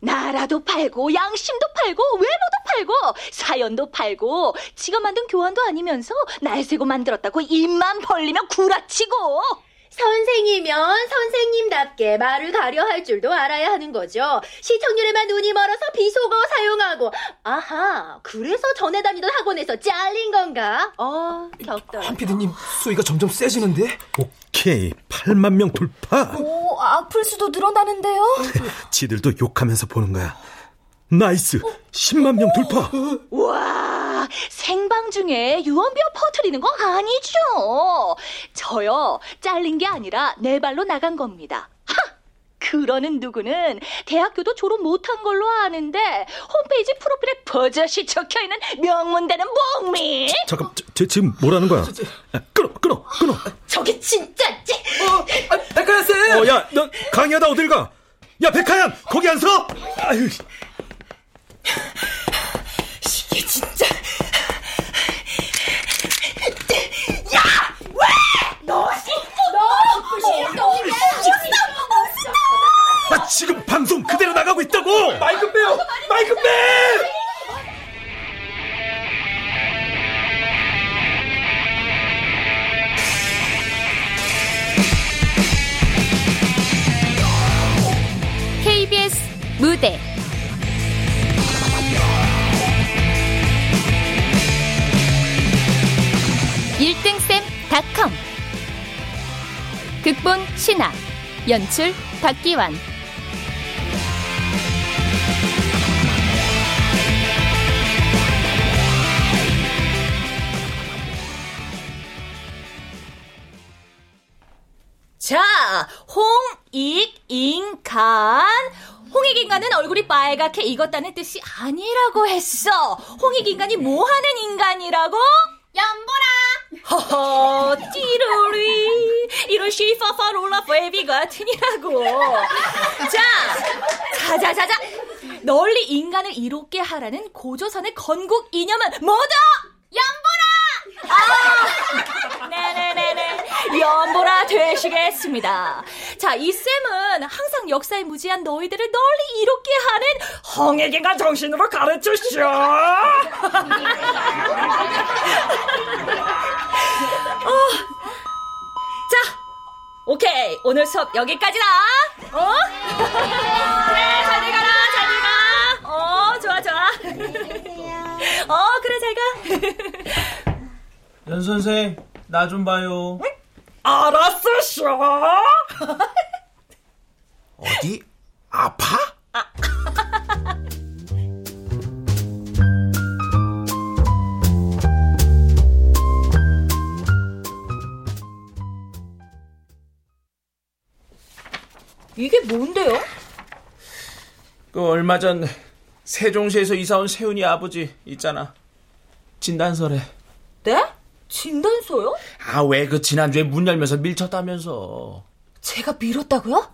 나라도 팔고 양심도 팔고 외모도 팔고 사연도 팔고 지가 만든 교환도 아니면서 날 세고 만들었다고 입만 벌리면 구라치고 선생이면 선생님답게 말을 가려 할 줄도 알아야 하는 거죠. 시청률에만 눈이 멀어서 비속어 사용하고. 아하, 그래서 전에 다니던 학원에서 잘린 건가? 어, 격돌. 한 피디님 수위가 점점 세지는데? 오케이 8만 명 돌파 오, 악플 수도 늘어나는데요? 지들도 욕하면서 보는 거야 nice. 10만 명 돌파. 와 생방 중에 유언비어 퍼트리는 거 아니죠? 저요 잘린 게 아니라 내 발로 나간 겁니다. 하! 그러는 누구는 대학교도 졸업 못한 걸로 아는데 홈페이지 프로필에 버젓이 적혀있는 명문대는 목미 잠깐 저, 저 지금 뭐라는 거야? 야, 끊어 끊어 끊어. 저게 진짜, 찌- 어, 아, 백하연 쌤! 어 야 너 강의하다 어딜 가 야 백하연 거기 안 서? 아유 이게 진짜. 나 지금 방송 그대로 나가고 있다고! 마이크 빼요! 마이크 빼! KBS 무대 신하 연출 박기환. 자 홍익인간. 홍익인간은 얼굴이 빨갛게 익었다는 뜻이 아니라고 했어. 홍익인간이 뭐 하는 인간이라고? 연보라! 허허 띠로리. 이런 쉬파파롤라 베이비 같으니라고. 자 자 자 자 자. 널리 인간을 이롭게 하라는 고조선의 건국 이념은 뭐다? 연보라 아 네네네네 연보라 되시겠습니다 자 이 쌤은 항상 역사에 무지한 너희들을 널리 이롭게 하는 홍익인간 정신으로 가르치시오 자, 오케이. 오늘 수업 여기까지다. 어? 그래, 잘들 가라, 잘들 가. 어, 좋아, 좋아. 어, 그래, 잘 가. 연 선생, 나 좀 봐요. 알았어, 쇼. 어디 아파? 이게 뭔데요? 그 얼마 전 세종시에서 이사 온 세훈이 아버지 있잖아. 진단서래. 네? 진단서요? 아, 왜 그 지난주에 문 열면서 밀쳤다면서. 제가 밀었다고요?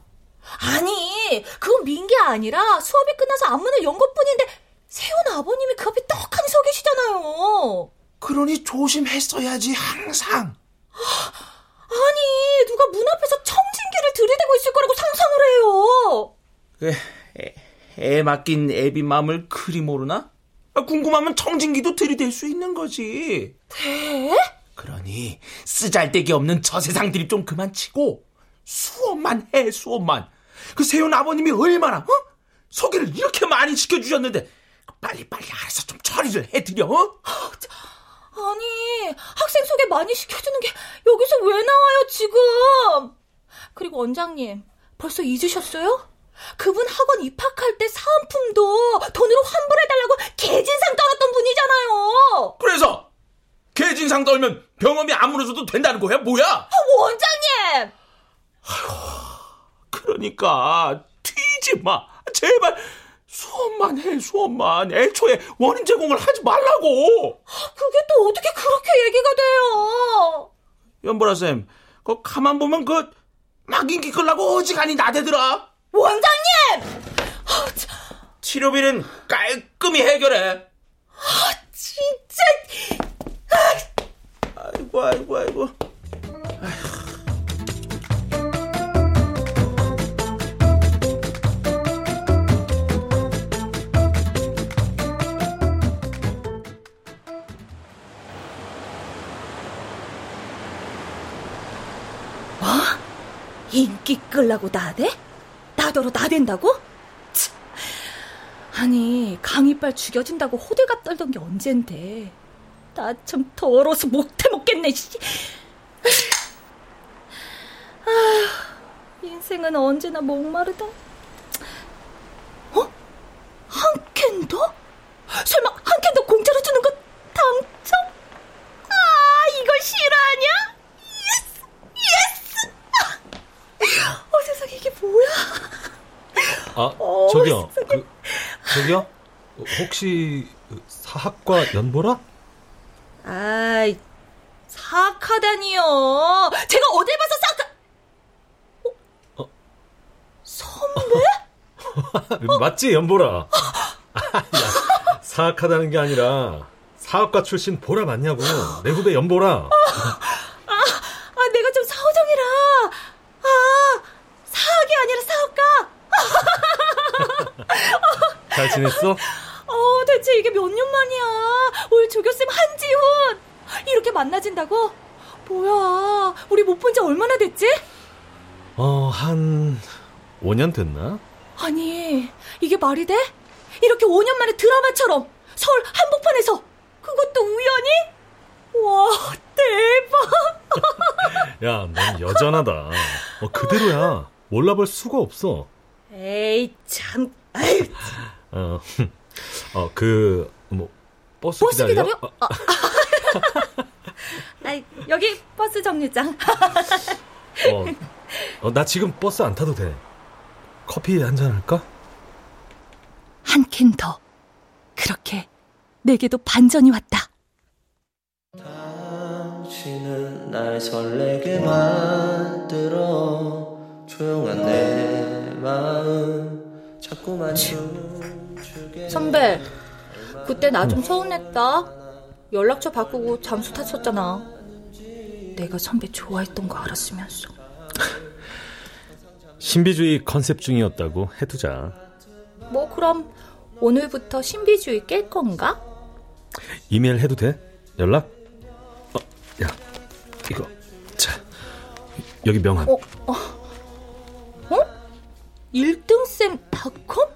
아니, 그건 민 게 아니라 수업이 끝나서 안문을 연 것뿐인데 세훈 아버님이 그 앞에 떡하니 서 계시잖아요. 그러니 조심했어야지, 항상. 아니, 누가 문 앞에서 청진기를 들이대고 있을 거라고 상상을 해요. 그, 애, 애 맡긴 애비 마음을 그리 모르나? 아, 궁금하면 청진기도 들이댈 수 있는 거지. 네? 그러니 쓰잘데기 없는 저 세상 드립 좀 그만 치고 수업만 해 수업만 그 세훈 아버님이 얼마나 어? 소개를 이렇게 많이 시켜주셨는데 빨리 빨리 알아서 좀 처리를 해드려 어? 아니, 학생 소개 많이 시켜주는 게 여기서 왜 나와요, 지금? 그리고 원장님, 벌써 잊으셨어요? 그분 학원 입학할 때 사은품도 돈으로 환불해달라고 개진상 떨었던 분이잖아요. 그래서 개진상 떨면 병원비 안 물어줘도 된다는 거야 뭐야? 아, 원장님! 그러니까 튀지 마 제발 수업만 해 수업만 애초에 원인 제공을 하지 말라고 그게 또 어떻게 그렇게 얘기가 돼요? 연보라 쌤, 그 가만 보면 그 막 인기 끌라고 어지간히 나대더라. 원장님! 아, 치료비는 깔끔히 해결해. 아, 진짜. 아. 아이고, 아이고, 아이고. 아이고. 인기 끌라고 나대? 나더러 나댄다고? 참. 아니 강이빨 죽여준다고 호들갑 떨던 게 언젠데 나 참 더러워서 못해 먹겠네 씨. 아휴, 인생은 언제나 목마르다 어? 한 캔 더? 설마 한 캔 더 공짜로 주는 거 당첨? 아 이거 실화냐? Yes! Yes! 어 세상에 이게 뭐야 아, 어, 저기요. 그, 저기요? 혹시 사학과 연보라? 아이, 사악하다니요. 제가 어딜 봐서 사악하... 어? 어? 선배? 맞지, 연보라? 야, 사학하다는 게 아니라 사학과 출신 보라 맞냐고. 내 후배 연보라. 아, 내가 좀 사오정이라. 아, 사악이 아니라 사악가. 잘 지냈어? 어, 대체 이게 몇 년 만이야. 우리 조교쌤 한지훈. 이렇게 만나진다고? 뭐야, 우리 못 본 지 얼마나 됐지? 어, 한 5년 됐나? 아니, 이게 말이 돼? 이렇게 5년 만에 드라마처럼 서울 한복판에서 그것도 우연히? 와, 대박! 야, 넌 여전하다. 어, 그대로야. 몰라볼 수가 없어. 에이, 참, 아유, 어, 어, 그, 뭐, 버스, 버스 기다려? 기다려? 어, 아, 아이, 여기 버스 정류장. 어, 어, 나 지금 버스 안 타도 돼. 커피 한 잔 할까? 한 캔 더. 그렇게 내게도 반전이 왔다. 당신은 날 설레게 만들어 조용한 내 마음 자꾸만 춤추게 선배, 그때 나 좀 서운했다. 연락처 바꾸고 잠수 탔었잖아. 내가 선배 좋아했던 거 알았으면서. 신비주의 컨셉 중이었다고 해두자. 뭐 그럼 오늘부터 신비주의 깰 건가? 이메일 해도 돼? 연락? 어, 야, 이거, 자, 여기 명함. 어, 어? 어? 1등쌤 닷컴?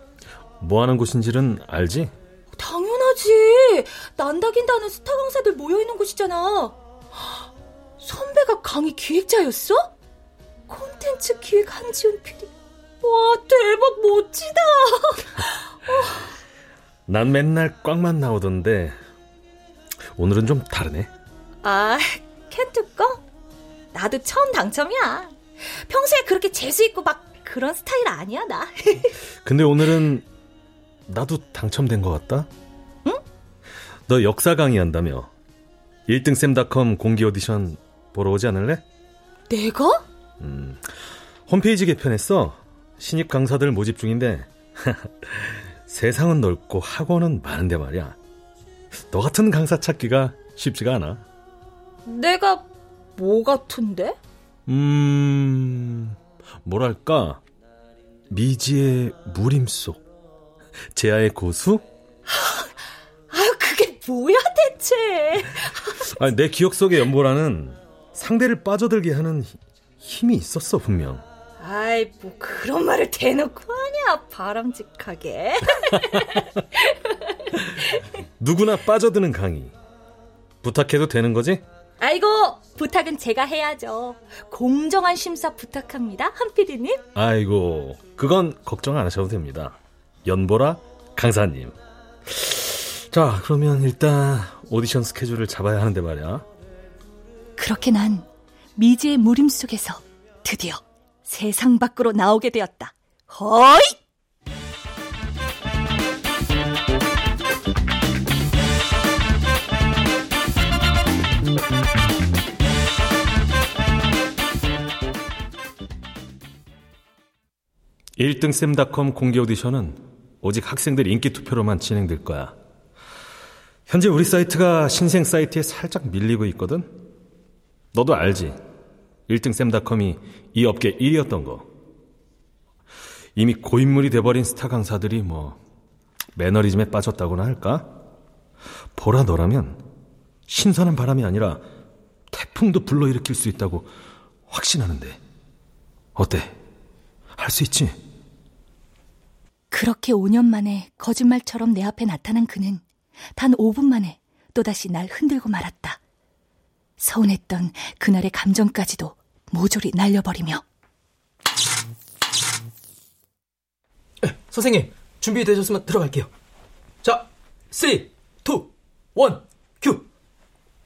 뭐 하는 곳인지는 알지? 당연하지. 난다긴다는 스타 강사들 모여있는 곳이잖아. 선배가 강의 기획자였어? 콘텐츠 기획 한지훈 PD. 와, 대박 멋지다. 난 맨날 꽝만 나오던데, 오늘은 좀 다르네. 아, 캔뚜껑? 나도 처음 당첨이야. 평소에 그렇게 재수 있고 막 그런 스타일 아니야, 나. 근데 오늘은 나도 당첨된 것 같다? 응? 너 역사 강의한다며. 1등쌤닷컴 공개 오디션 보러 오지 않을래? 내가? 홈페이지 개편했어. 신입 강사들 모집 중인데 세상은 넓고 학원은 많은데 말이야. 너 같은 강사 찾기가 쉽지가 않아. 내가 뭐 같은데? 음, 뭐랄까 미지의 무림 속 제아의 고수? 아유, 그게 뭐야, 대체. 아니, 내 기억 속의 연보라는 상대를 빠져들게 하는 히- 힘이 있었어 분명. 아이, 뭐 그런 말을 대놓고 하냐, 바람직하게. 누구나 빠져드는 강의. 부탁해도 되는 거지? 아이고, 부탁은 제가 해야죠. 공정한 심사 부탁합니다, 한피디님. 아이고, 그건 걱정 안 하셔도 됩니다. 연보라 강사님. 자, 그러면 일단 오디션 스케줄을 잡아야 하는데 말이야. 그렇게 난 미지의 무림 속에서 드디어 세상 밖으로 나오게 되었다. 허이! 일등 쌤닷컴 공개 오디션은 오직 학생들 인기 투표로만 진행될 거야. 현재 우리 사이트가 신생 사이트에 살짝 밀리고 있거든? 너도 알지? 1등 쌤닷컴이 이 업계 1위였던 거. 이미 고인물이 돼버린 스타 강사들이 뭐 매너리즘에 빠졌다고나 할까? 보라 너라면 신선한 바람이 아니라 태풍도 불러일으킬 수 있다고 확신하는데 어때? 할 수 있지? 그렇게 5년 만에 거짓말처럼 내 앞에 나타난 그는 단 5분 만에 또다시 날 흔들고 말았다. 서운했던 그날의 감정까지도 모조리 날려버리며 선생님, 준비되셨으면 들어갈게요. 자, 3, 2, 1, 큐!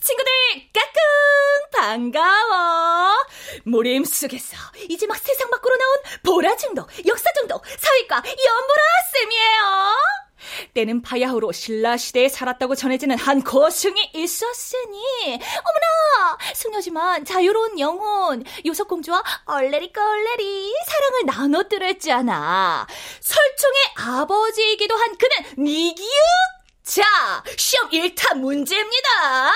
친구들 까꿍 반가워 모임 속에서 이제 막 세상 밖으로 나온 보라 중독 역사 중독 사회과 연보라 쌤이에요. 때는 바야흐로 신라 시대에 살았다고 전해지는 한 고승이 있었으니. 어머나 승려지만 자유로운 영혼 요석공주와 얼레리 껄레리 사랑을 나눠뜨렸잖아. 설총의 아버지이기도 한 그는 니기욱 자 시험 1타 문제입니다.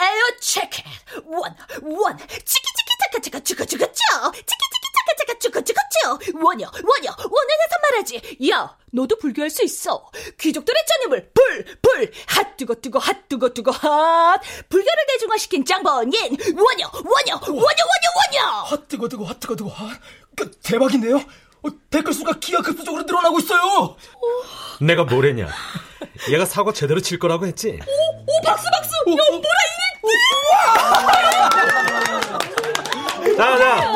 에어 체크 원, 원, 치키치키 차카차카 쭈카쭈카쭈 치키치키 차카차카 쭈카쭈카쭈 원여, 원여, 원연에서 말하지 야, 너도 불교할 수 있어 귀족들의 전임을 불, 불, 핫 뜨거 뜨거 핫 뜨거 뜨거 핫 불교를 대중화시킨 짱번인 원여, 원여, 원여, 원여, 원여 핫 뜨거 뜨거 핫 뜨거 뜨거 핫. 그, 대박인데요? 어, 댓글 수가 기하급수적으로 늘어나고 있어요. 내가 뭐랬냐? 얘가 사과 제대로 칠 거라고 했지? 오, 박수 박수 연보라 자, 자.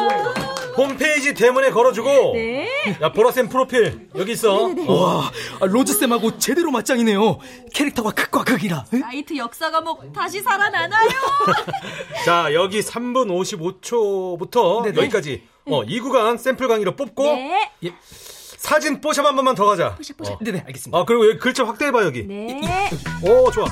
홈페이지 대문에 걸어주고. 야, 보라쌤 프로필 여기 있어. 어. 와, 아, 로즈쌤하고 제대로 맞짱이네요. 캐릭터가 극과 극이라. 에? 나이트 역사 과목 다시 살아나나요? 자, 여기 3분 55초부터 네네. 여기까지. 어, 이 구간 샘플 강의로 뽑고 네 사진 뽀샵 한 번만 더 가자. 어. 네네, 알겠습니다. 아, 그리고 여기 글자 확대해봐, 여기. 네. 오, 좋아.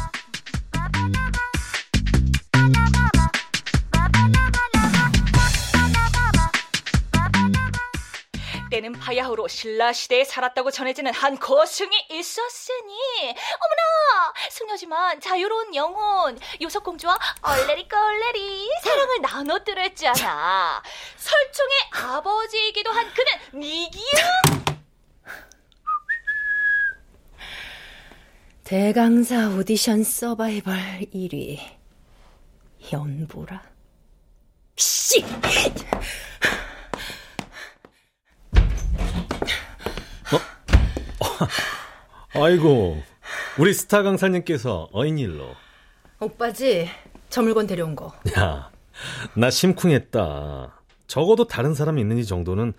때는 바야흐로 신라 시대에 살았다고 전해지는 한 거승이 있었으니. 어머나! 승려지만 자유로운 영혼 요석공주와 얼레리 껄레리 사랑을 나눠뜨렸잖아. 설총의 아버지이기도 한 그는 니기욱 대강사 오디션 서바이벌 1위 연보라. 씨 아이고, 우리 스타 강사님께서 어인일로. 오빠지 저 물건 데려온 거 야, 나 심쿵했다. 적어도 다른 사람 있는지 정도는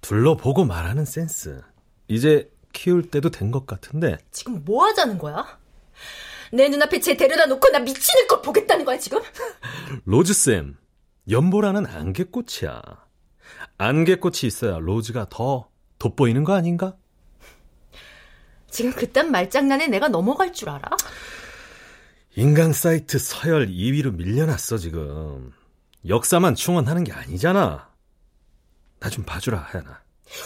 둘러보고 말하는 센스. 이제 키울 때도 된 것 같은데. 지금 뭐 하자는 거야? 내 눈앞에 쟤 데려다 놓고 나 미치는 걸 보겠다는 거야 지금? 로즈쌤, 연보라는 안개꽃이야. 안개꽃이 있어야 로즈가 더 돋보이는 거 아닌가? 지금 그딴 말장난에 내가 넘어갈 줄 알아? 인강 사이트 서열 2위로 밀려났어, 지금. 역사만 충원하는 게 아니잖아. 나 좀 봐주라, 하연아.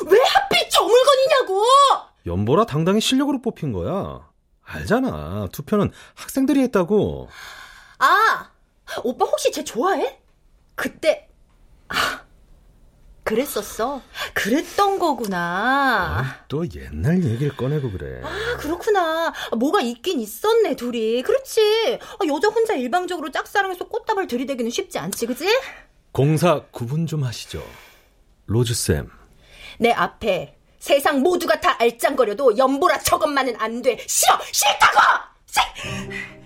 왜 하필 저 물건이냐고! 연보라 당당히 실력으로 뽑힌 거야. 알잖아. 투표는 학생들이 했다고. 아, 오빠 혹시 쟤 좋아해? 그때 아, 그랬었어. 그랬던 거구나. 또 옛날 얘기를 꺼내고 그래. 아, 그렇구나. 뭐가 있긴 있었네, 둘이. 그렇지. 아, 여자 혼자 일방적으로 짝사랑해서 꽃다발 들이대기는 쉽지 않지, 그지? 공사 구분 좀 하시죠. 로즈쌤. 내 앞에 세상 모두가 다 알짱거려도 연보라 저것만은 안 돼. 싫어! 싫다고! 싫...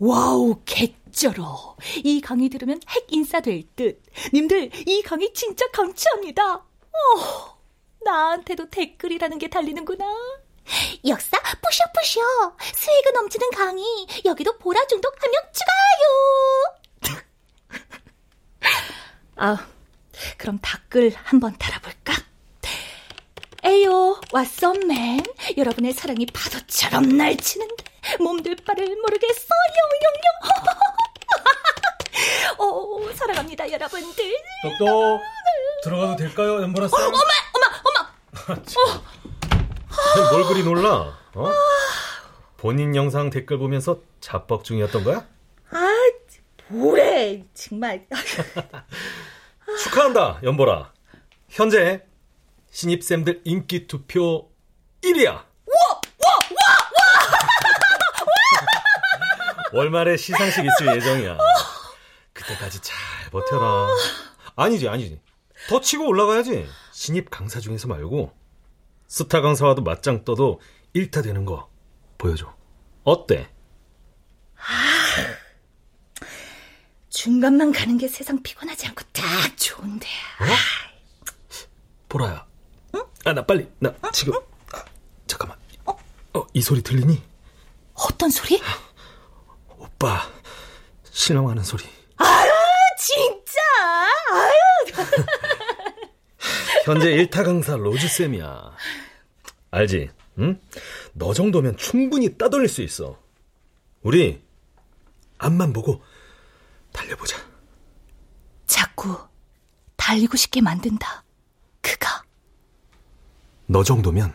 와우 개쩔어. 이 강의 들으면 핵 인싸 될 듯. 님들 이 강의 진짜 강추합니다. 어, 나한테도 댓글이라는 게 달리는구나. 역사 뿌셔뿌셔. 수익은 넘치는 강의. 여기도 보라 중독 한 명 추가요. 아 그럼 댓글 한번 달아볼까 Hey yo what's up man 여러분의 사랑이 파도처럼 날치는데 몸둘 바를 모르겠어 영영영 오 사랑합니다 여러분들 똑똑 들어가도 될까요, 연보라 쌤? 어머 어머 어머 뭘 그리 놀라? 어? 본인 영상 댓글 보면서 자뻑 중이었던 거야? 아 뭐래 정말 축하한다, 연보라. 현재 신입쌤들 인기 투표 1위야. 와! 와! 와! 와! 월말에 시상식 있을 예정이야. 그때까지 잘 버텨라. 아니지, 아니지. 더 치고 올라가야지. 신입 강사 중에서 말고 스타 강사와도 맞짱 떠도 1타 되는 거 보여줘. 어때? 아, 중간만 가는 게 세상 피곤하지 않고 딱 좋은데. 어? 보라야, 아, 나 빨리, 나 지금. 아, 잠깐만. 어, 이 소리 들리니? 어떤 소리? 오빠, 실망하는 소리. 진짜? 아유. 현재 1타 강사 로즈쌤이야. 알지? 응? 너 정도면 충분히 따돌릴 수 있어. 우리 앞만 보고 달려보자. 자꾸 달리고 싶게 만든다. 너 정도면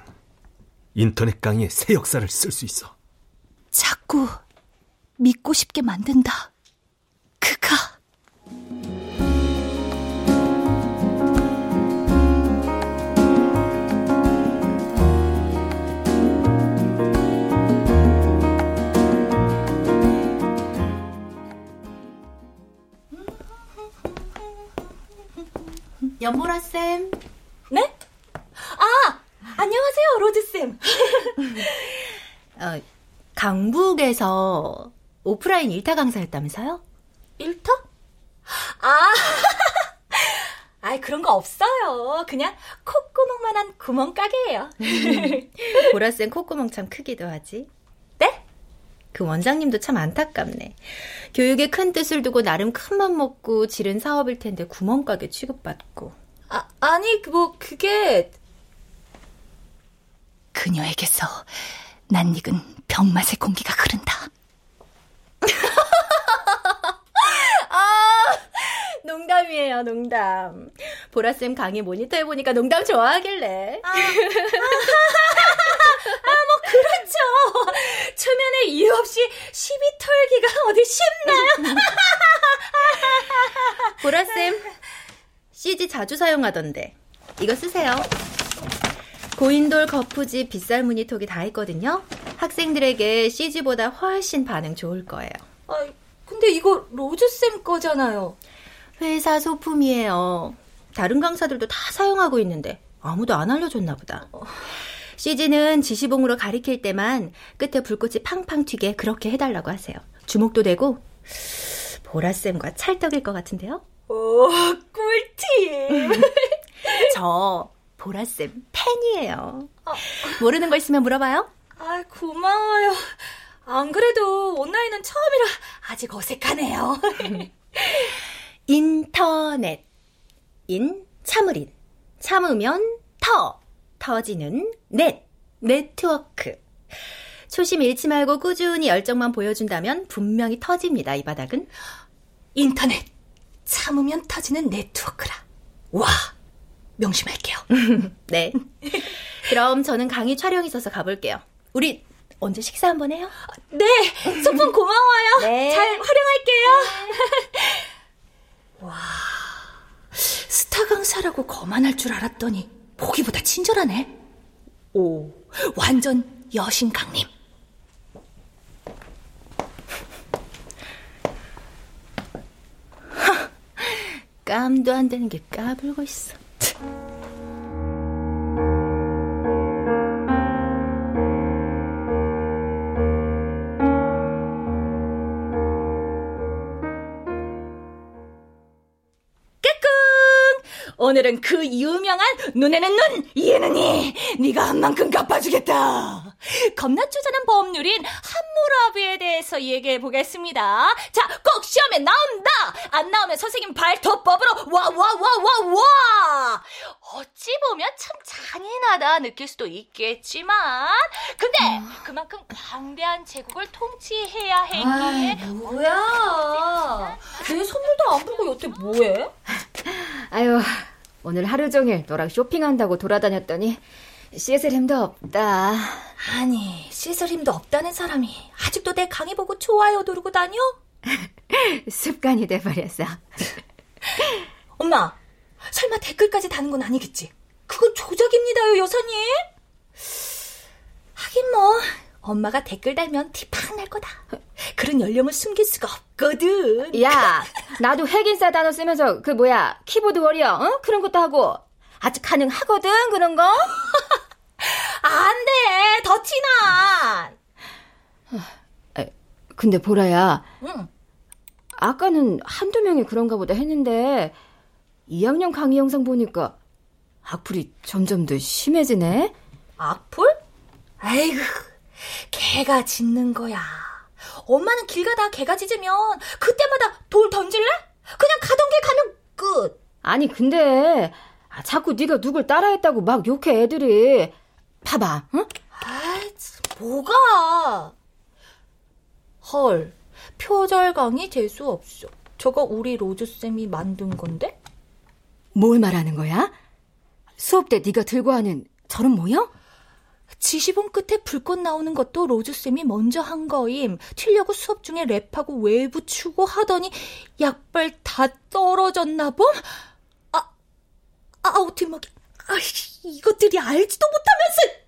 인터넷 강의에 새 역사를 쓸 수 있어. 자꾸 믿고 싶게 만든다. 그가. 연보라 쌤. 네? 아, 안녕하세요, 로드쌤. 어, 강북에서 오프라인 일타 강사였다면서요? 일터? 아, 아이, 그런 거 없어요. 그냥 콧구멍만한 구멍가게예요. 보라쌤 콧구멍 참 크기도 하지. 네? 그 원장님도 참 안타깝네. 교육에 큰 뜻을 두고 나름 큰 맘 먹고 지른 사업일 텐데 구멍가게 취급받고. 아, 아니, 뭐, 그게. 그녀에게서 낯익은 병맛의 공기가 흐른다. 아, 농담이에요, 농담. 보라쌤 강의 모니터 해보니까 농담 좋아하길래. 그렇죠. 초면에 이유 없이 시비 털기가 어디 쉽나요? 보라쌤, CG 자주 사용하던데. 이거 쓰세요. 고인돌, 거푸지, 빗살 무늬톡이 다 있거든요. 학생들에게 CG보다 훨씬 반응 좋을 거예요. 아, 근데 이거 로즈쌤 거잖아요. 회사 소품이에요. 다른 강사들도 다 사용하고 있는데 아무도 안 알려줬나 보다. CG는 지시봉으로 가리킬 때만 끝에 불꽃이 팡팡 튀게 그렇게 해달라고 하세요. 주목도 되고 보라쌤과 찰떡일 것 같은데요? 오, 꿀팁. 저 보라쌤 팬이에요. 모르는 거 있으면 물어봐요. 아, 고마워요. 안 그래도 온라인은 처음이라 아직 어색하네요. 인터넷. 인, 참으린. 참으면 터. 터지는 넷. 네트워크. 초심 잃지 말고 꾸준히 열정만 보여준다면 분명히 터집니다, 이 바닥은. 인터넷. 참으면 터지는 네트워크라. 와, 명심할게요. 네. 그럼 저는 강의 촬영 있어서 가볼게요. 우리 언제 식사 한번 해요? 네, 소품 고마워요. 네. 잘 활용할게요. 와, 스타 강사라고 거만할 줄 알았더니 보기보다 친절하네. 오, 완전 여신 강림. 깜도 안 되는 게 까불고 있어. 오늘은 그 유명한 눈에는 눈, 이에는 이. 네가 한 만큼 갚아주겠다. 겁나 쪼잔한 법률인 함무라비에 대해서 얘기해 보겠습니다. 자, 꼭 시험에 나온다. 안 나오면 선생님 발톱법으로 와 와 와 와 와. 어찌 보면 참 잔인하다 느낄 수도 있겠지만, 근데 그만큼 광대한 제국을 통치해야 했기에 뭐야? 내 선물도 안 보고 여태 뭐해? 아유, 오늘 하루 종일 너랑 쇼핑한다고 돌아다녔더니 씻을 힘도 없다. 아니, 씻을 힘도 없다는 사람이 아직도 내 강의 보고 좋아요 누르고 다녀? 습관이 돼버렸어. 엄마, 설마 댓글까지 다는 건 아니겠지? 그건 조작입니다요, 여사님. 하긴 뭐 엄마가 댓글 달면 티 팍 날 거다. 그런 연령을 숨길 수가 없거든. 야, 나도 핵인싸 단어 쓰면서 그 뭐야 키보드 워리어, 응? 그런 것도 하고 아직 가능하거든 그런 거. 안 돼, 더 티나. 근데 보라야, 응. 아까는 한두 명이 그런가 보다 했는데 2학년 강의 영상 보니까 악플이 점점 더 심해지네. 악플? 아이고, 개가 짖는 거야. 엄마는 길 가다 개가 짖으면 그때마다 돌 던질래? 그냥 가던 길 가면 끝. 아니 근데 아, 자꾸 네가 누굴 따라했다고 막 욕해 애들이. 봐봐, 응? 아이, 뭐가? 헐, 표절 강의 재수 없어. 저거 우리 로즈 쌤이 만든 건데? 뭘 말하는 거야? 수업 때 네가 들고 하는 저런 모형? 지시본 끝에 불꽃 나오는 것도 로즈쌤이 먼저 한 거임. 튀려고 수업 중에 랩하고 외부 추고 하더니 약발 다 떨어졌나 봄? 아, 아우, 뒷목이. 아, 이것들이 알지도 못하면서.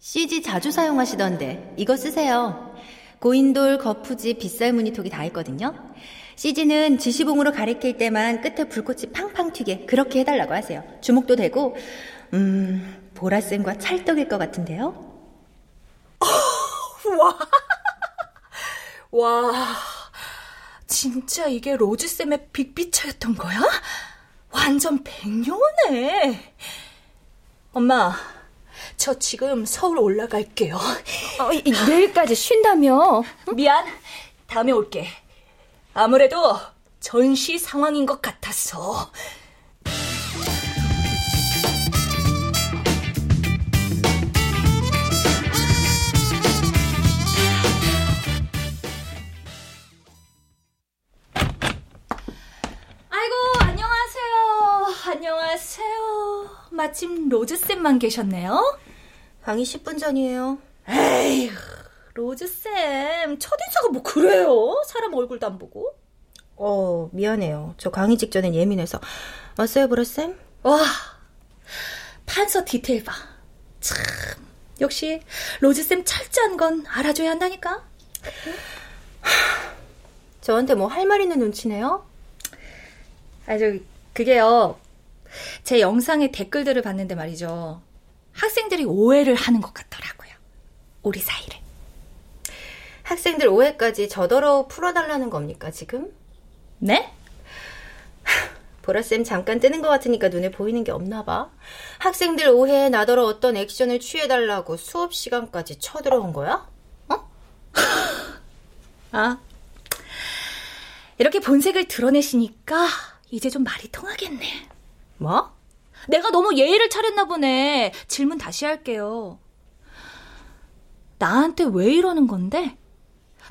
CG 자주 사용하시던데 이거 쓰세요. 고인돌, 거푸지, 빗살 무늬 톡이 다 있거든요. CG는 지시봉으로 가리킬 때만 끝에 불꽃이 팡팡 튀게 그렇게 해달라고 하세요. 주목도 되고 음 보라쌤과 찰떡일 것 같은데요. 와. 와. 진짜 이게 로즈쌤의 빅피처였던 거야? 완전 백요네. 엄마, 저 지금 서울 올라갈게요. 어, 이- 내일까지 쉰다며? 미안. 다음에 올게. 아무래도 전시 상황인 것 같았어. 마침 로즈쌤만 계셨네요. 강의 10분 전이에요. 에이, 로즈쌤, 첫 인사가 뭐 그래요? 사람 얼굴도 안 보고. 어 미안해요. 저 강의 직전엔 예민해서 왔어요 보라쌤? 와, 판서 디테일 봐. 참, 역시 로즈쌤 철저한 건 알아줘야 한다니까. 저한테 뭐 할 말 있는 눈치네요? 아, 저, 그게요. 제 영상의 댓글들을 봤는데 말이죠. 학생들이 오해를 하는 것 같더라고요. 우리 사이를. 학생들 오해까지 저더러 풀어달라는 겁니까 지금? 네? 보라쌤 잠깐 뜨는 것 같으니까 눈에 보이는 게 없나 봐. 학생들 오해에 나더러 어떤 액션을 취해달라고 수업 시간까지 쳐들어온 거야? 아. 이렇게 본색을 드러내시니까 이제 좀 말이 통하겠네. 뭐? 내가 너무 예의를 차렸나 보네. 질문 다시 할게요. 나한테 왜 이러는 건데?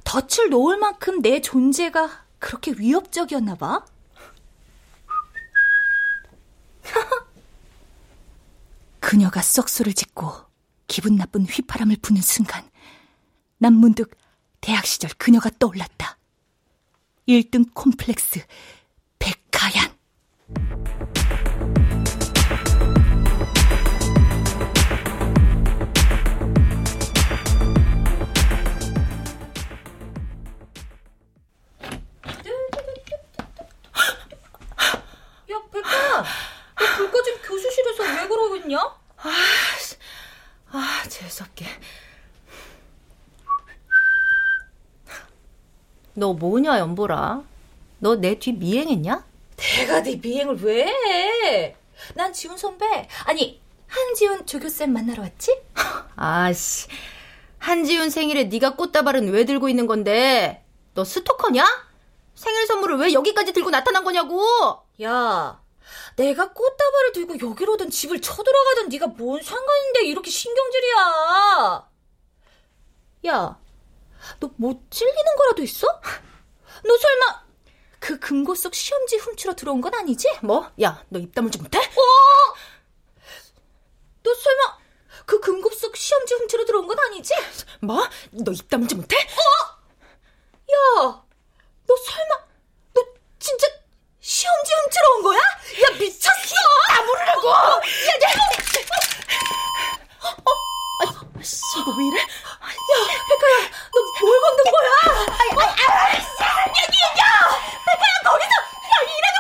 덫을 놓을 만큼 내 존재가 그렇게 위협적이었나 봐? 그녀가 썩소를 짓고 기분 나쁜 휘파람을 부는 순간 난 문득 대학 시절 그녀가 떠올랐다. 1등 콤플렉스 백하얀. 불 꺼진 교수실에서 왜 그러고 있냐? 아, 재수없게. 너 뭐냐, 연보라? 너 내 뒤 미행했냐? 내가 네 미행을 왜 해? 난 지훈 선배, 아니, 한지훈 조교쌤 만나러 왔지? 아씨. 한지훈 생일에 네가 꽃다발은 왜 들고 있는 건데? 너 스토커냐? 생일 선물을 왜 여기까지 들고 나타난 거냐고? 야, 내가 꽃다발을 들고 여기로든 집을 쳐들어가든 네가 뭔 상관인데 이렇게 신경질이야. 야, 너 뭐 찔리는 거라도 있어? 너 설마 그 금고 속 시험지 훔치러 들어온 건 아니지? 뭐? 야, 너 입 다물지 못해? 어? 너 설마 그 금고 속 시험지 훔치러 들어온 건 아니지? 뭐? 너 입 다물지 못해? 야, 너 설마 너 진짜 시험 지원 치러 온 거야? 야 미쳤어! 나 모르라고! 야 내가! 어? 아, 너왜 이래? 야 백화야 너 뭘 건든 거야? 아, 아, 아, 아, 아, 아, 아, 아, 아, 아, 아, 아, 아, 아, 아,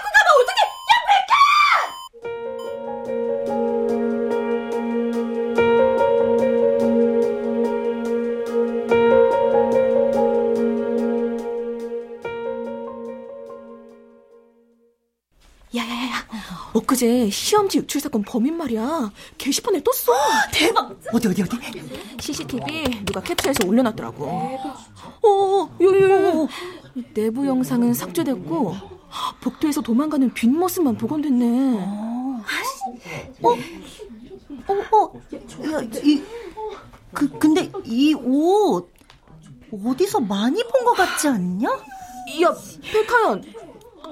엊그제 시험지 유출 사건 범인 말이야. 게시판에 떴어. 대박! 어디, 어디, 어디? CCTV 누가 캡처해서 올려놨더라고. 어, 요요요. 내부 영상은 삭제됐고, 복도에서 도망가는 뒷모습만 복원됐네. 어, 어, 어, 야, 이, 그, 근데 이 옷, 어디서 많이 본 것 같지 않냐? 야, 백하연,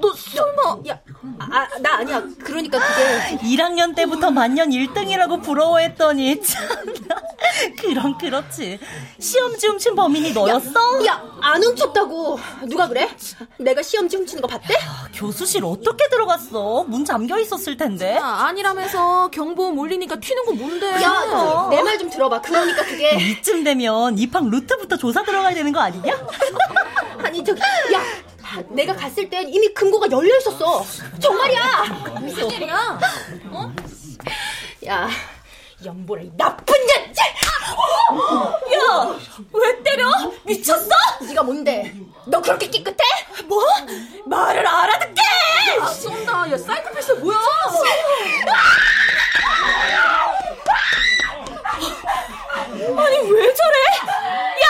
너 설마? 야, 아, 나 아니야. 그러니까 그게 1학년 때부터 만년 1등이라고 부러워했더니 참나. 그럼 그렇지. 시험지 훔친 범인이 너였어? 야, 안 훔쳤다고. 누가 그래? 내가 시험지 훔치는 거 봤대? 교수실 어떻게 들어갔어? 문 잠겨 있었을 텐데. 야, 아니라면서 경보음 울리니까 튀는 거 뭔데? 야, 내 말 좀 들어봐. 그러니까 그게 이쯤 되면 입학 루트부터 조사 들어가야 되는 거 아니냐? 아니 저기 야 내가 갔을 땐 이미 금고가 열려 있었어. 정말이야. 무슨 일이야? 어? 야, 연보라 이 나쁜 년! 야, 왜 때려? 미쳤어? 네가 뭔데? 너 그렇게 깨끗해? 뭐? 말을 알아듣게! 야, 쏜다. 야, 사이코패스 뭐야? 아니 왜 저래? 야,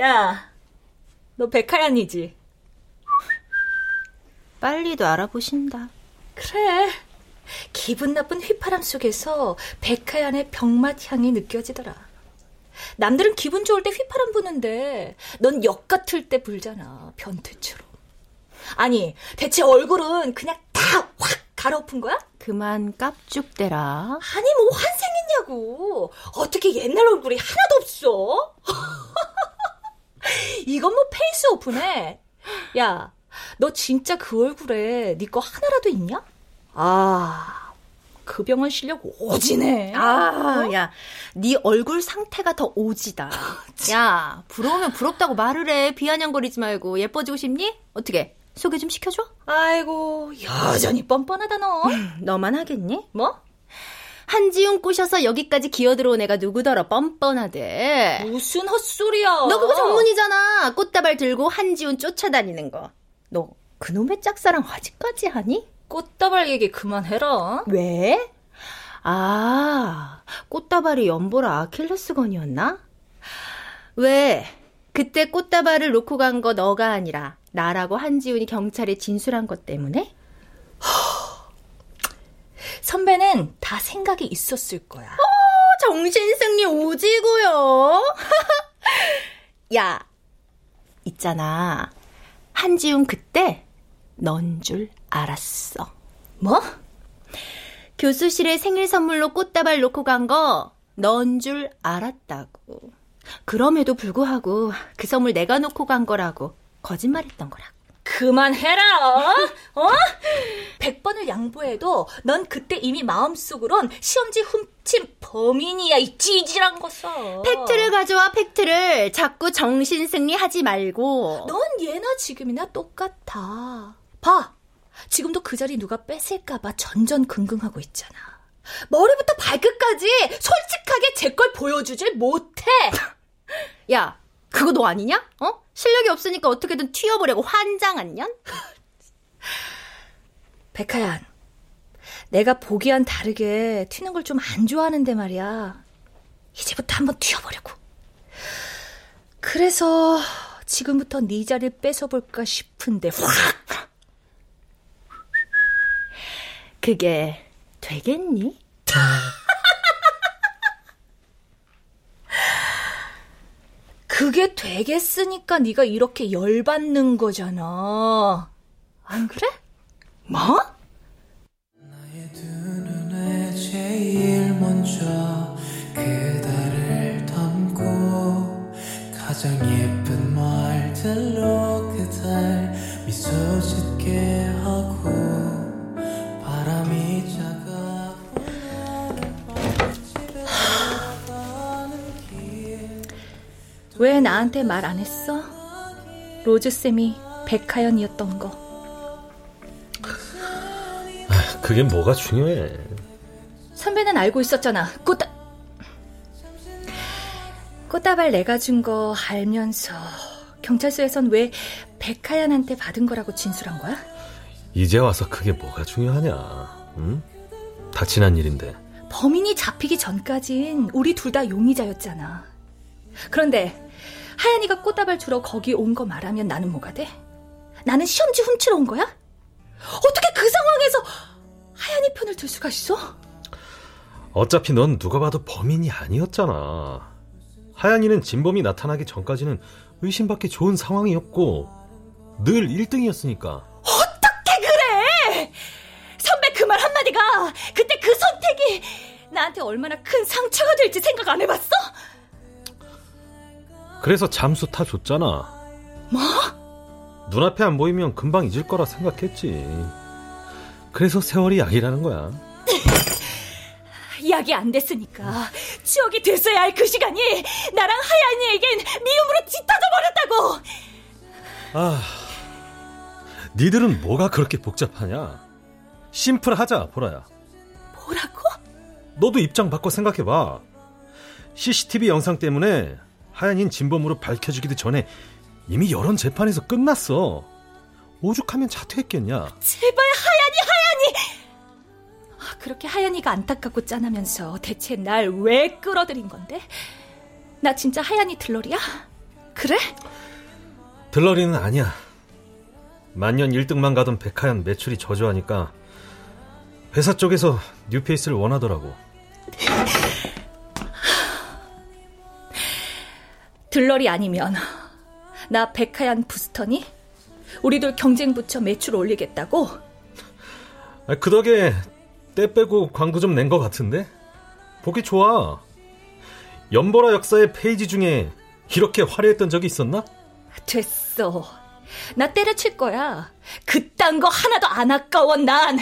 야, 너 백하연이지? 빨리도 알아보신다. 그래. 기분 나쁜 휘파람 속에서 백하얀의 병맛 향이 느껴지더라. 남들은 기분 좋을 때 휘파람 부는데 넌 역 같을 때 불잖아. 변태처럼. 아니, 대체 얼굴은 그냥 다확 갈아엎은 거야? 그만 깝죽대라. 아니, 뭐 환생했냐고. 어떻게 옛날 얼굴이 하나도 없어? 이건 뭐 face off네. 야, 너 진짜 그 얼굴에 네 거 하나라도 있냐? 아, 그 병원 실력 오지네. 아, 야, 네 얼굴 상태가 더 오지다. 야, 부러우면 부럽다고 말을 해. 비아냥거리지 말고 예뻐지고 싶니? 어떻게? 소개 좀 시켜줘? 아이고, 여전히 뻔뻔하다 너. 너만 하겠니? 뭐? 한지훈 꼬셔서 여기까지 기어들어온 애가 누구더러 뻔뻔하대. 무슨 헛소리야. 너 그거 전문이잖아. 꽃다발 들고 한지훈 쫓아다니는 거. 너 그놈의 짝사랑 아직까지 하니? 꽃다발 얘기 그만해라. 왜? 아, 꽃다발이 연보라 아킬레스건이었나? 왜? 그때 꽃다발을 놓고 간 거 너가 아니라 나라고 한지훈이 경찰에 진술한 것 때문에? 선배는 다 생각이 있었을 거야. 어, 정신승리 오지고요. 야, 있잖아. 한지훈 그때 넌 줄 알았어. 뭐? 교수실에 생일 선물로 꽃다발 놓고 간 거 넌 줄 알았다고. 그럼에도 불구하고 그 선물 내가 놓고 간 거라고 거짓말했던 거라고. 그만해라. 어? 100번을 양보해도 넌 그때 이미 마음속으론 시험지 훔친 범인이야. 이 찌질한 것어. 팩트를 가져와 팩트를 자꾸 정신 승리 하지 말고. 넌 예나 지금이나 똑같아. 봐. 지금도 그 자리 누가 뺏을까봐 전전긍긍하고 있잖아. 머리부터 발끝까지 솔직하게 제 걸 보여주질 못해. 야, 그거 너 아니냐? 어? 실력이 없으니까 어떻게든 튀어보려고 환장한 년? 백하얀, 내가 보기와는 다르게 튀는 걸 좀 안 좋아하는데 말이야. 이제부터 한번 튀어보려고. 그래서 지금부터 네 자리를 뺏어볼까 싶은데 확! 그게 되겠니? 그게 되겠으니까 네가 이렇게 열받는 거잖아. 안 그래? 뭐? 나의 두 눈에 제일 먼저 그대를 담고 가장 예쁜 말들로 왜 나한테 말 안 했어? 로즈쌤이 백하연이었던 거. 그게 뭐가 중요해? 선배는 알고 있었잖아. 꽃다 꽃다발 내가 준 거 알면서 경찰서에선 왜 백하연한테 받은 거라고 진술한 거야? 이제 와서 그게 뭐가 중요하냐? 응? 다 지난 일인데. 범인이 잡히기 전까진 우리 둘 다 용의자였잖아. 그런데 하연이가 꽃다발 주러 거기 온 거 말하면 나는 뭐가 돼? 나는 시험지 훔치러 온 거야? 어떻게 그 상황에서 하연이 편을 들 수가 있어? 어차피 넌 누가 봐도 범인이 아니었잖아. 하연이는 진범이 나타나기 전까지는 의심받기 좋은 상황이었고 늘 1등이었으니까. 어떻게 그래? 선배 그 말 한마디가 그때 그 선택이 나한테 얼마나 큰 상처가 될지 생각 안 해봤어? 그래서 잠수 타 줬잖아. 뭐? 눈앞에 안 보이면 금방 잊을 거라 생각했지. 그래서 세월이 약이라는 거야. 약이 안 됐으니까 추억이 됐어야 할 그 시간이 나랑 하연이에겐 미움으로 짙어져 버렸다고. 아, 니들은 뭐가 그렇게 복잡하냐? 심플하자, 보라야. 뭐라고? 너도 입장 바꿔 생각해봐. CCTV 영상 때문에 하얀인 진범으로 밝혀지기도 전에 이미 여론 재판에서 끝났어. 오죽하면 자퇴했겠냐? 제발 하연이 하연이. 아, 그렇게 하연이가 안타깝고 짠하면서 대체 날 왜 끌어들인 건데? 나 진짜 하연이 들러리야? 그래? 들러리는 아니야. 만년 1등만 가던 백하연 매출이 저조하니까 회사 쪽에서 뉴페이스를 원하더라고. 들러리 아니면 나 백하연 부스터니? 우리들 경쟁 붙여 매출 올리겠다고? 아, 그 덕에 때 빼고 광고 좀 낸 것 같은데? 보기 좋아. 연보라 역사의 페이지 중에 이렇게 화려했던 적이 있었나? 됐어. 나 때려칠 거야. 그딴 거 하나도 안 아까워, 난.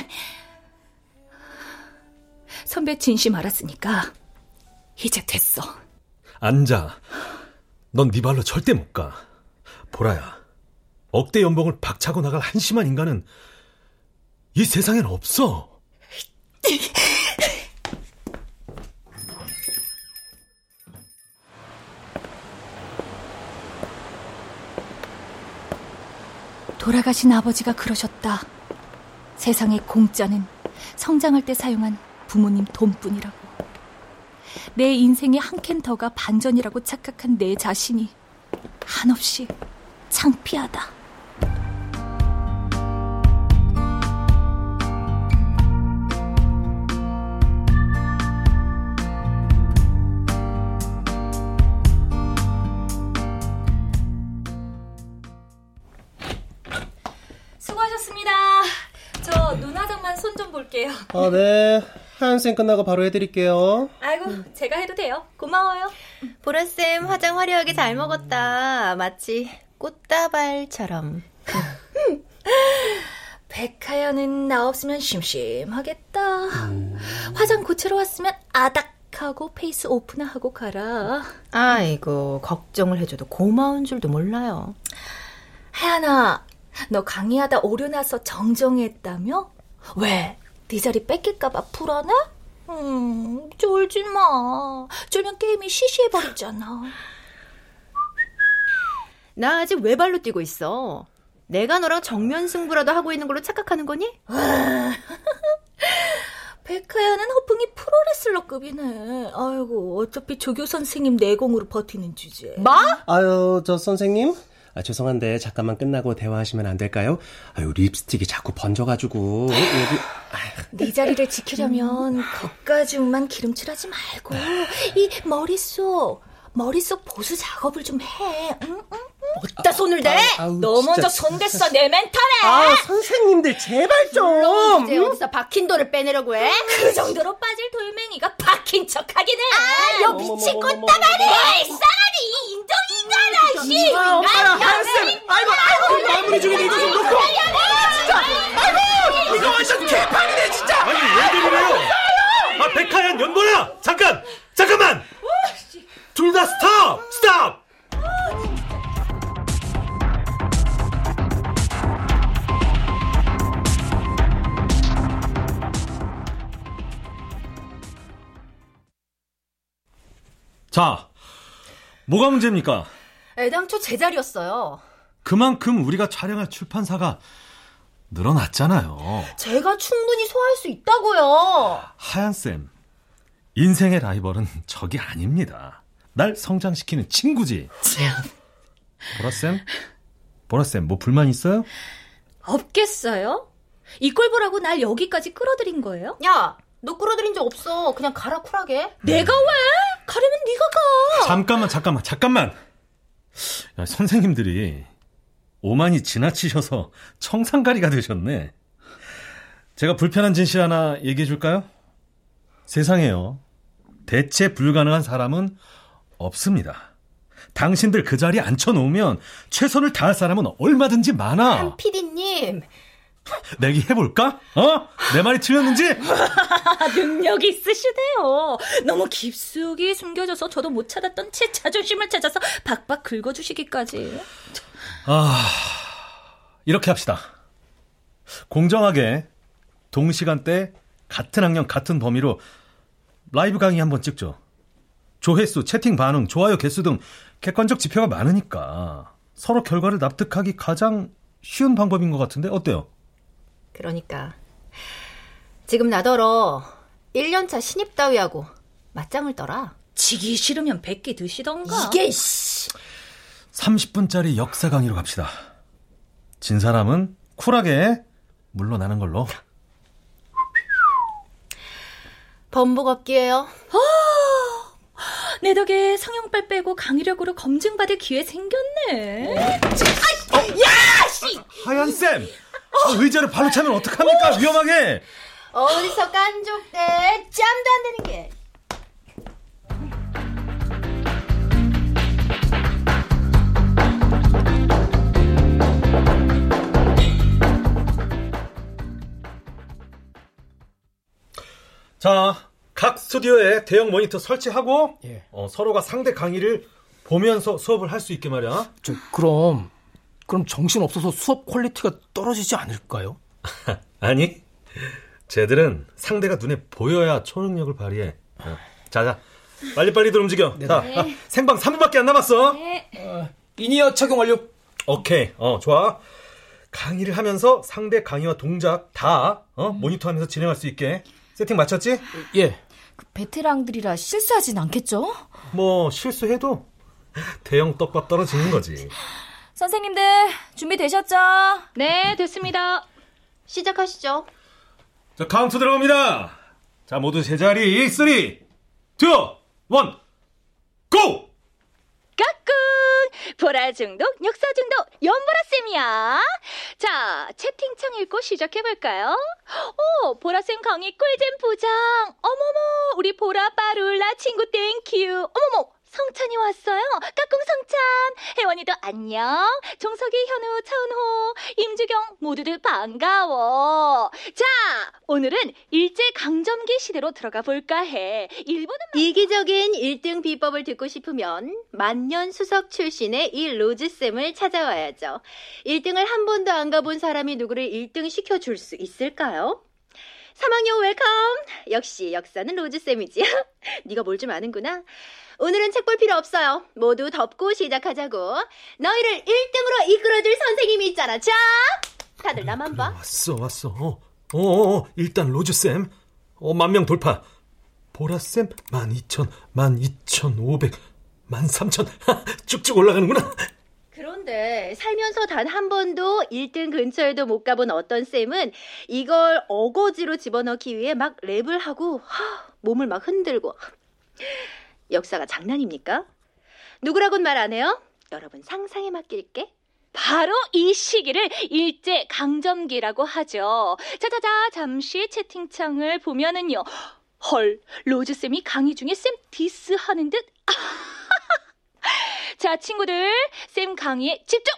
선배 진심 알았으니까 이제 됐어. 앉아. 넌 네 발로 절대 못 가. 보라야. 억대 연봉을 박차고 나갈 한심한 인간은 이 세상엔 없어. 돌아가신 아버지가 그러셨다. 세상의 공짜는 성장할 때 사용한 부모님 돈뿐이라고. 내 인생의 한 캔 더가 반전이라고 착각한 내 자신이 한없이 창피하다. 수고하셨습니다. 저 눈화장만 손 좀 볼게요. 아, 네. 하연쌤 끝나고 바로 해드릴게요. 아이고, 제가 해도 돼요. 고마워요. 보라쌤 화장 화려하게 잘 먹었다. 마치 꽃다발처럼. 백하연은 나 없으면 심심하겠다. 화장 고치러 왔으면 아닥하고 face 오픈하고 가라. 아이고, 걱정을 해줘도 고마운 줄도 몰라요. 하연아, 너 강의하다 오류 나서 정정했다며? 왜? 네 자리 뺏길까봐 불안해? 음, 쫄지 마. 쫄면 게임이 시시해버리잖아. 나 아직 외발로 뛰고 있어. 내가 너랑 정면 승부라도 하고 있는 걸로 착각하는 거니? 백하야는 허풍이 프로레슬러급이네. 아이고, 어차피 조교 선생님 내공으로 버티는 주제. 뭐? 아유, 저 선생님. 아, 죄송한데 잠깐만 끝나고 대화하시면 안 될까요? 아유, 립스틱이 자꾸 번져가지고 여기 네 자리를 지키려면 겉가죽만 기름칠하지 말고 이 머릿속 머릿속 보수 작업을 좀 해. 응? 응? 어디다 손을 대? 아우, 너. 먼저 손 댔어 내 멘탈에. 아, 선생님들 제발 좀. 이제 어디서 박힌 돌을 빼내려고 해? 그 정도로 빠질 돌멩이가 박힌 척하기는. 아, 요 미친 꽃다발이! 싸가지 이 인정인간아 씨. 아, 엄마야, 하연쌤. 아이고, 아이고, 마무리 중인데 이거 좀 놓고. 아, 진짜. 아이고, 이거 완전 개판이네 진짜. 아니, 왜 그러래요? 아, 백하연 연보라! 잠깐! 잠깐만! 둘 다 Stop! Stop! 자, 뭐가 문제입니까? 애당초 제자리였어요. 그만큼 우리가 촬영할 출판사가 늘어났잖아요. 제가 충분히 소화할 수 있다고요. 하얀 쌤, 인생의 라이벌은 적이 아닙니다. 날 성장시키는 친구지. 보라쌤? 보라쌤, 뭐 불만 있어요? 없겠어요? 이꼴 보라고 날 여기까지 끌어들인 거예요? 야, 너 끌어들인 적 없어. 그냥 가라 쿨하게. 내가 왜? 가려면 네가 가. 잠깐만, 잠깐만, 잠깐만. 야, 선생님들이 오만이 지나치셔서 청산가리가 되셨네. 제가 불편한 진실 하나 얘기해 줄까요? 세상에요. 대체 불가능한 사람은 없습니다. 당신들 그 자리에 앉혀놓으면 최선을 다할 사람은 얼마든지 많아. 한 PD님. 내기 해볼까? 어? 내 말이 틀렸는지? 능력이 있으시대요. 너무 깊숙이 숨겨져서 저도 못 찾았던 제 자존심을 찾아서 박박 긁어주시기까지. 아, 이렇게 합시다. 공정하게 동시간대 같은 학년 같은 범위로 라이브 강의 한번 찍죠. 조회수, 채팅 반응, 좋아요 개수 등 객관적 지표가 많으니까 서로 결과를 납득하기 가장 쉬운 방법인 것 같은데 어때요? 그러니까 지금 나더러 1년차 신입 따위하고 맞짱을 떠라. 지기 싫으면 100개 드시던가. 이게 씨. 30분짜리 역사 강의로 갑시다. 진 사람은 쿨하게 물러나는 걸로. 번복 없기에요. 내 덕에 성형빨 빼고 강의력으로 검증받을 기회 생겼네. 야, 씨! 하얀 쌤, 아, 의자를 발로 차면 어떡합니까? 위험하게. 어디서 깐족대 짬도 안 되는 게. 자, 각 스튜디오에 대형 모니터 설치하고 예. 어, 서로가 상대 강의를 보면서 수업을 할 수 있게 말이야. 저, 그럼, 그럼 정신 없어서 수업 quality가 떨어지지 않을까요? 아니, 쟤들은 상대가 눈에 보여야 초능력을 발휘해. 어. 자, 자, 빨리빨리들 움직여. 자, 아, 생방 3분밖에 안 남았어. In-ear 착용 완료. 오케이, 어, 좋아. 강의를 하면서 상대 강의와 동작 다 어, 모니터하면서 진행할 수 있게 세팅 맞췄지? 예. 베테랑들이라 실수하진 않겠죠? 뭐 실수해도 대형 떡밥 떨어지는 거지. 선생님들 준비되셨죠? 네, 됐습니다. 시작하시죠. 자, 카운트 들어갑니다. 자, 모두 제자리 3, 2, 1, Go! 까꿍! 보라 중독, 역사 중독, 연보라쌤이야. 자, 채팅창 읽고 시작해볼까요? 오, 보라쌤 강의 꿀잼 보장. 어머머, 우리 보라 빠룰라 친구 thank you. 어머머, 성찬이 왔어요. 까꿍 성찬. 혜원이도 안녕. 종석이, 현우, 차은호, 임주경 모두들 반가워. 자, 오늘은 일제 강점기 시대로 들어가 볼까 해. 일본은 이기적인 1등 비법을 듣고 싶으면 만년 수석 출신의 이 로즈쌤을 찾아와야죠. 1등을 한 번도 안 가본 사람이 누구를 1등 시켜줄 수 있을까요? 3학년 welcome! 역시 역사는 로즈쌤이지. 네가 뭘 좀 아는구나. 오늘은 책 볼 필요 없어요. 모두 덮고 시작하자고. 너희를 1등으로 이끌어줄 선생님이 있잖아. 자! 다들 나만 봐. 왔어, 왔어. 어, 어, 어 일단 로즈쌤. 어, 만명 돌파. 보라쌤, 12,000, 12,500, 13,000. 쭉쭉 올라가는구나. 그런데 살면서 단 한 번도 1등 근처에도 못 가본 어떤 쌤은 이걸 어거지로 집어넣기 위해 막 랩을 하고 하, 몸을 막 흔들고 역사가 장난입니까? 누구라곤 말안 해요? 여러분 상상에 맡길게. 바로 이 시기를 일제 강점기라고 하죠. 자자자 잠시 채팅창을 보면은요. 헐, 로즈쌤이 강의 중에 쌤 디스하는 듯? 자, 친구들, 쌤 강의에 집중!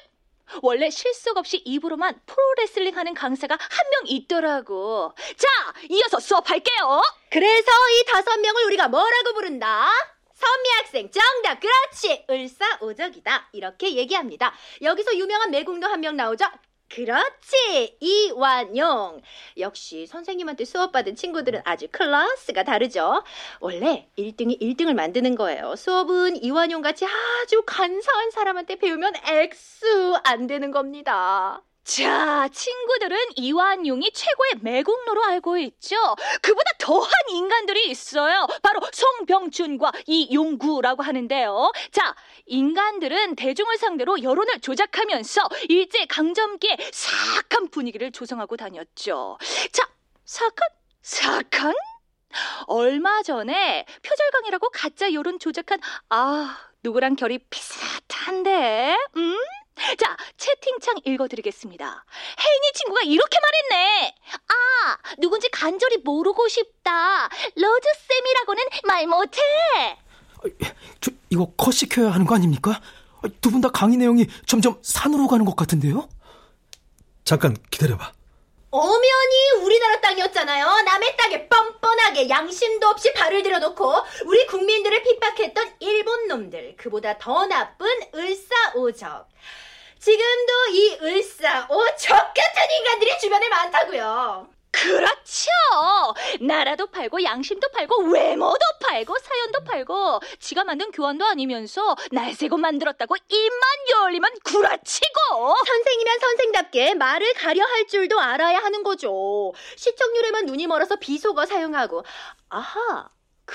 원래 실속 없이 입으로만 프로레슬링 하는 강사가 한 명 있더라고. 자, 이어서 수업할게요. 그래서 이 다섯 명을 우리가 뭐라고 부른다? 선미 학생 정답 그렇지. 을사오적이다. 이렇게 얘기합니다. 여기서 유명한 매국노 한 명 나오죠. 그렇지. 이완용. 역시 선생님한테 수업받은 친구들은 아주 클래스가 다르죠? 원래 1등이 1등을 만드는 거예요. 수업은 이완용 같이 아주 간사한 사람한테 배우면 X 안 되는 겁니다 자, 친구들은 이완용이 최고의 매국노로 알고 있죠. 그보다 더한 인간들이 있어요. 바로 송병준과 이용구라고 하는데요. 자, 인간들은 대중을 상대로 여론을 조작하면서 일제 강점기에 사악한 분위기를 조성하고 다녔죠. 자, 사악한? 사악한? 얼마 전에 표절강이라고 가짜 여론 조작한 아 누구랑 결이 비슷한데 음? 자 채팅창 읽어드리겠습니다 혜인이 친구가 이렇게 말했네 아 누군지 간절히 모르고 싶다 러즈쌤이라고는 말 못해 저, 이거 컷 시켜야 하는 거 아닙니까? 두 분 다 강의 내용이 점점 산으로 가는 것 같은데요? 잠깐 기다려봐. 엄연히 우리나라 땅이었잖아요. 남의 땅에 뻔뻔하게 양심도 없이 발을 들여놓고 우리 국민들을 핍박했던 일본 놈들. 그보다 더 나쁜 을사오적. 지금도 이 을사오 적 같은 인간들이 주변에 많다고요. 그렇죠 나라도 팔고 양심도 팔고 외모도 팔고 사연도 팔고 지가 만든 교환도 아니면서 날새고 만들었다고 입만 열리면 구라치고 선생이면 선생답게 말을 가려 할 줄도 알아야 하는 거죠. 시청률에만 눈이 멀어서 비속어 사용하고. 아하,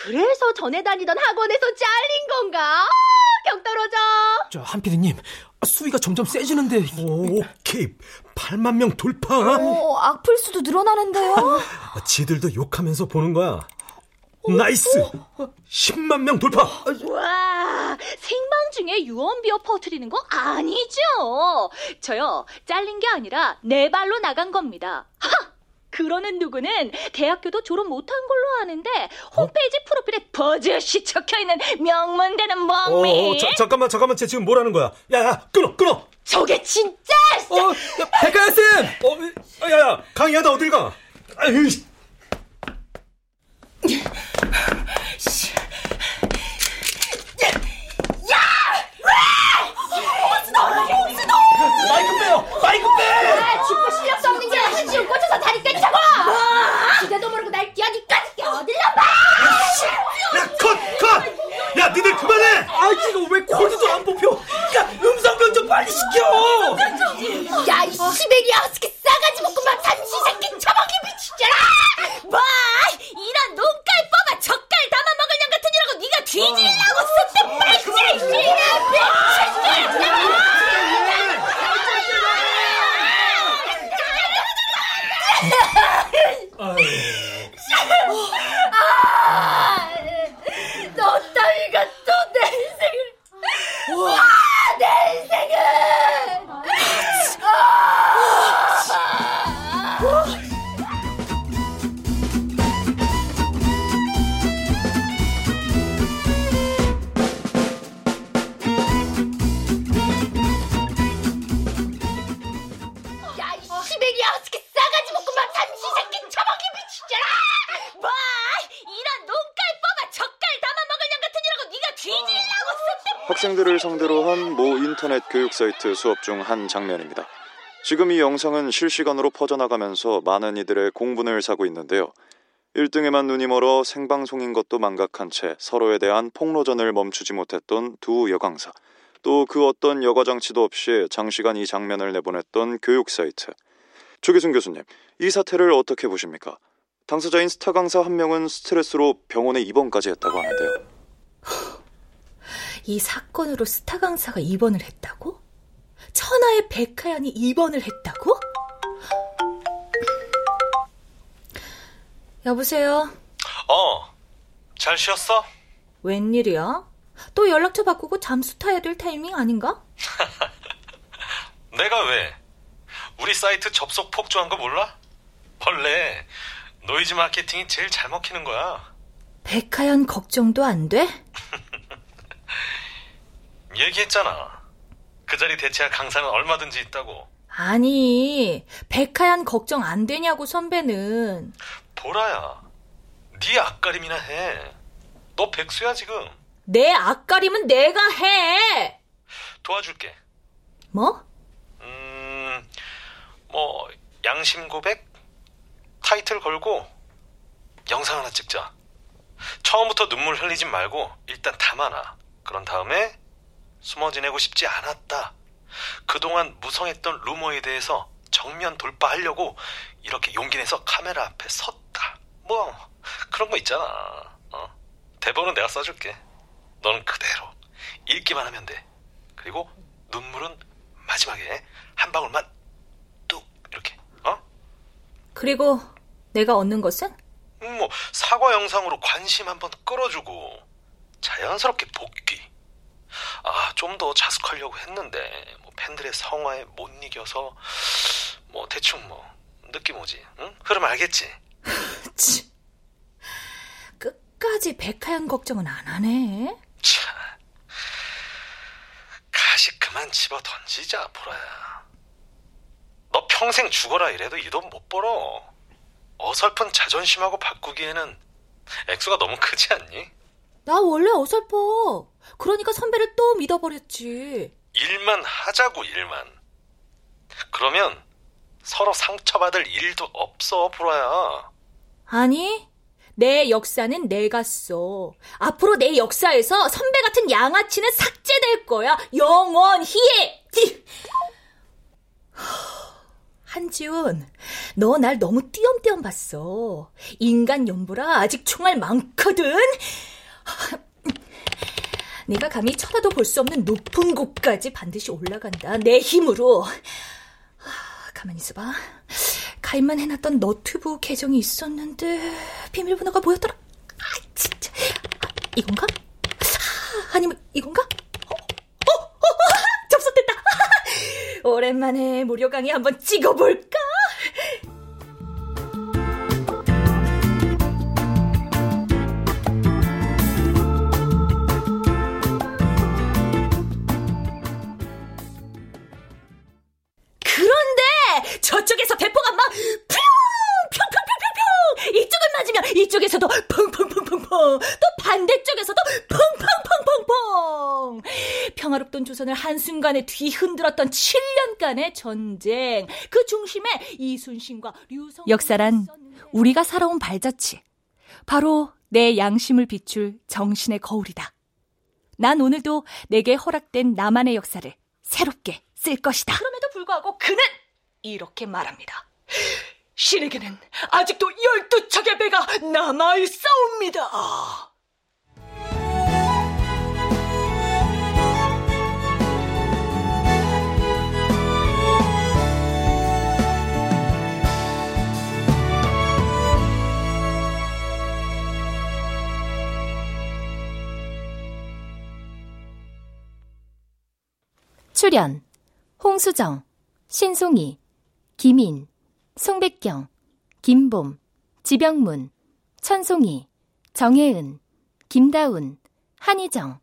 그래서 전에 다니던 학원에서 잘린 건가? 아, 격 떨어져. 저, 한피디님, 수위가 점점 세지는데. 오, 오케이. 8만 명 돌파. 어, 악플 수도 늘어나는데요? 지들도 욕하면서 보는 거야. Nice! 10만 명 돌파! 와 생방 중에 유언비어 퍼뜨리는 거 아니죠 저요 잘린 게 아니라 내 발로 나간 겁니다 하! 그러는 누구는 대학교도 졸업 못한 걸로 아는데 홈페이지 프로필에 버젓이 적혀있는 명문대는 뭡니 어, 자, 잠깐만, 잠깐만. 쟤 지금 뭐라는 거야? 야, 야, 끊어, 끊어! 저게 진짜! 어, 백가야쌤! 어, 야, 야, 강희야, 나 어딜 가? 아유, 마이크 빼요! 마이크 빼! 아, 죽고 실력도 없는 게 한지훈 꽂혀서 다리 때리자고! 지대도 모르고 날 뛰어니까지 어딜로 봐! 야, 컷! 컷! 야, 니들 그만해! 아, 이거 왜 코드도 안 뽑혀? 야, 음성 변조 빨리 시켜! 야, 이 시베리아 허스키 싸가지 볶음밥 삼시 새끼 처먹이 미치잖아! 뭐? 이런 눈깔 뽑아 젓갈 담아 먹을 년 같은 이라고 네가 뒤질라고 썼던 말이 교육 사이트 수업 중 한 장면입니다. 지금 이 영상은 실시간으로 퍼져나가면서 많은 이들의 공분을 사고 있는데요. 1등에만 눈이 멀어 생방송인 것도 망각한 채 서로에 대한 폭로전을 멈추지 못했던 두 여강사. 또 그 어떤 여과 장치도 없이 장시간 이 장면을 내보냈던 교육 사이트. 조기순 교수님, 이 사태를 어떻게 보십니까? 당사자인 스타 강사 한 명은 스트레스로 병원에 입원까지 했다고 하는데요. 이 사건으로 스타 강사가 입원을 했다고? 천하의 백하연이 입원을 했다고? 여보세요? 어, 잘 쉬었어? 웬일이야? 또 연락처 바꾸고 잠수 타야 될 타이밍 아닌가? 내가 왜? 우리 사이트 접속 폭주한 거 몰라? 원래 노이즈 마케팅이 제일 잘 먹히는 거야. 백하연 걱정도 안 돼? 얘기했잖아. 그 자리 대체할 강사는 얼마든지 있다고. 아니, 백하연 걱정 안 되냐고 선배는. 보라야, 네 앞가림이나 해. 너 백수야 지금. 내 앞가림은 내가 해! 도와줄게. 뭐? 음, 양심 고백? 타이틀 걸고 영상 하나 찍자. 처음부터 눈물 흘리지 말고 일단 담아놔. 그런 다음에 숨어 지내고 싶지 않았다. 그동안 무성했던 루머에 대해서 정면 돌파하려고 이렇게 용기 내서 카메라 앞에 섰다. 뭐 그런 거 있잖아. 어? 대본은 내가 써줄게. 너는 그대로 읽기만 하면 돼. 그리고 눈물은 마지막에 한 방울만 뚝 이렇게. 어? 그리고 내가 얻는 것은? 음, 뭐 사과 영상으로 관심 한번 끌어주고 자연스럽게 복귀. 아, 좀 더 자숙하려고 했는데 뭐 팬들의 성화에 못 이겨서 뭐 대충 뭐 느낌 오지. 응? 흐름 알겠지? 끝까지 백하연 걱정은 안 하네. 참. 가시 그만 집어 던지자, 보라야. 너 평생 죽어라 이래도 이 돈 못 벌어. 어설픈 자존심하고 바꾸기에는 액수가 너무 크지 않니? 나 원래 어설퍼. 그러니까 선배를 또 믿어버렸지. 일만 하자고 일만. 그러면 서로 상처받을 일도 없어, 보라야. 아니, 내 역사는 내가 써. 앞으로 내 역사에서 선배 같은 양아치는 삭제될 거야. 영원히! 한지훈, 너 날 너무 띄엄띄엄 봤어. 인간 연보라 아직 총알 많거든. 내가 감히 쳐다도 볼 수 없는 높은 곳까지 반드시 올라간다. 내 힘으로. 가만히 있어봐. 가입만 해놨던 너튜브 계정이 있었는데 비밀번호가 뭐였더라? 아, 진짜. 아, 이건가? 아, 아니면 이건가? 어, 어, 어, 어 접속됐다. 오랜만에 무료 강의 한번 찍어볼까? 저쪽에서 대포가 막 퓨! 퐁퐁퐁퐁퐁! 이쪽을 맞으면 이쪽에서도 펑펑펑펑펑! 또 반대쪽에서도 펑펑펑펑펑! 평화롭던 조선을 한순간에 뒤흔들었던 7년간의 전쟁. 그 중심에 이순신과 류성 역사란 우리가 살아온 발자취. 바로 내 양심을 비출 정신의 거울이다. 난 오늘도 내게 허락된 나만의 역사를 새롭게 쓸 것이다. 그럼에도 불구하고 그는 이렇게 말합니다. 신에게는 아직도 열두 척의 배가 남아있사옵니다. 출연 홍수정, 신송이, 김인, 송백경, 김봄, 지병문, 천송이, 정혜은, 김다운, 한희정,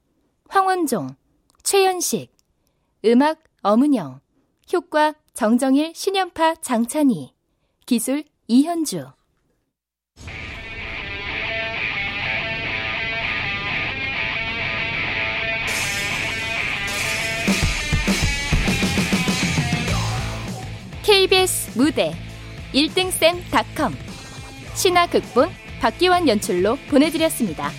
황원종, 최연식, 음악 어문영, 효과 정정일, 신연파 장찬희, 기술 이현주. KBS 무대 1등쌤닷컴 신화 극본 박기환 연출로 보내드렸습니다.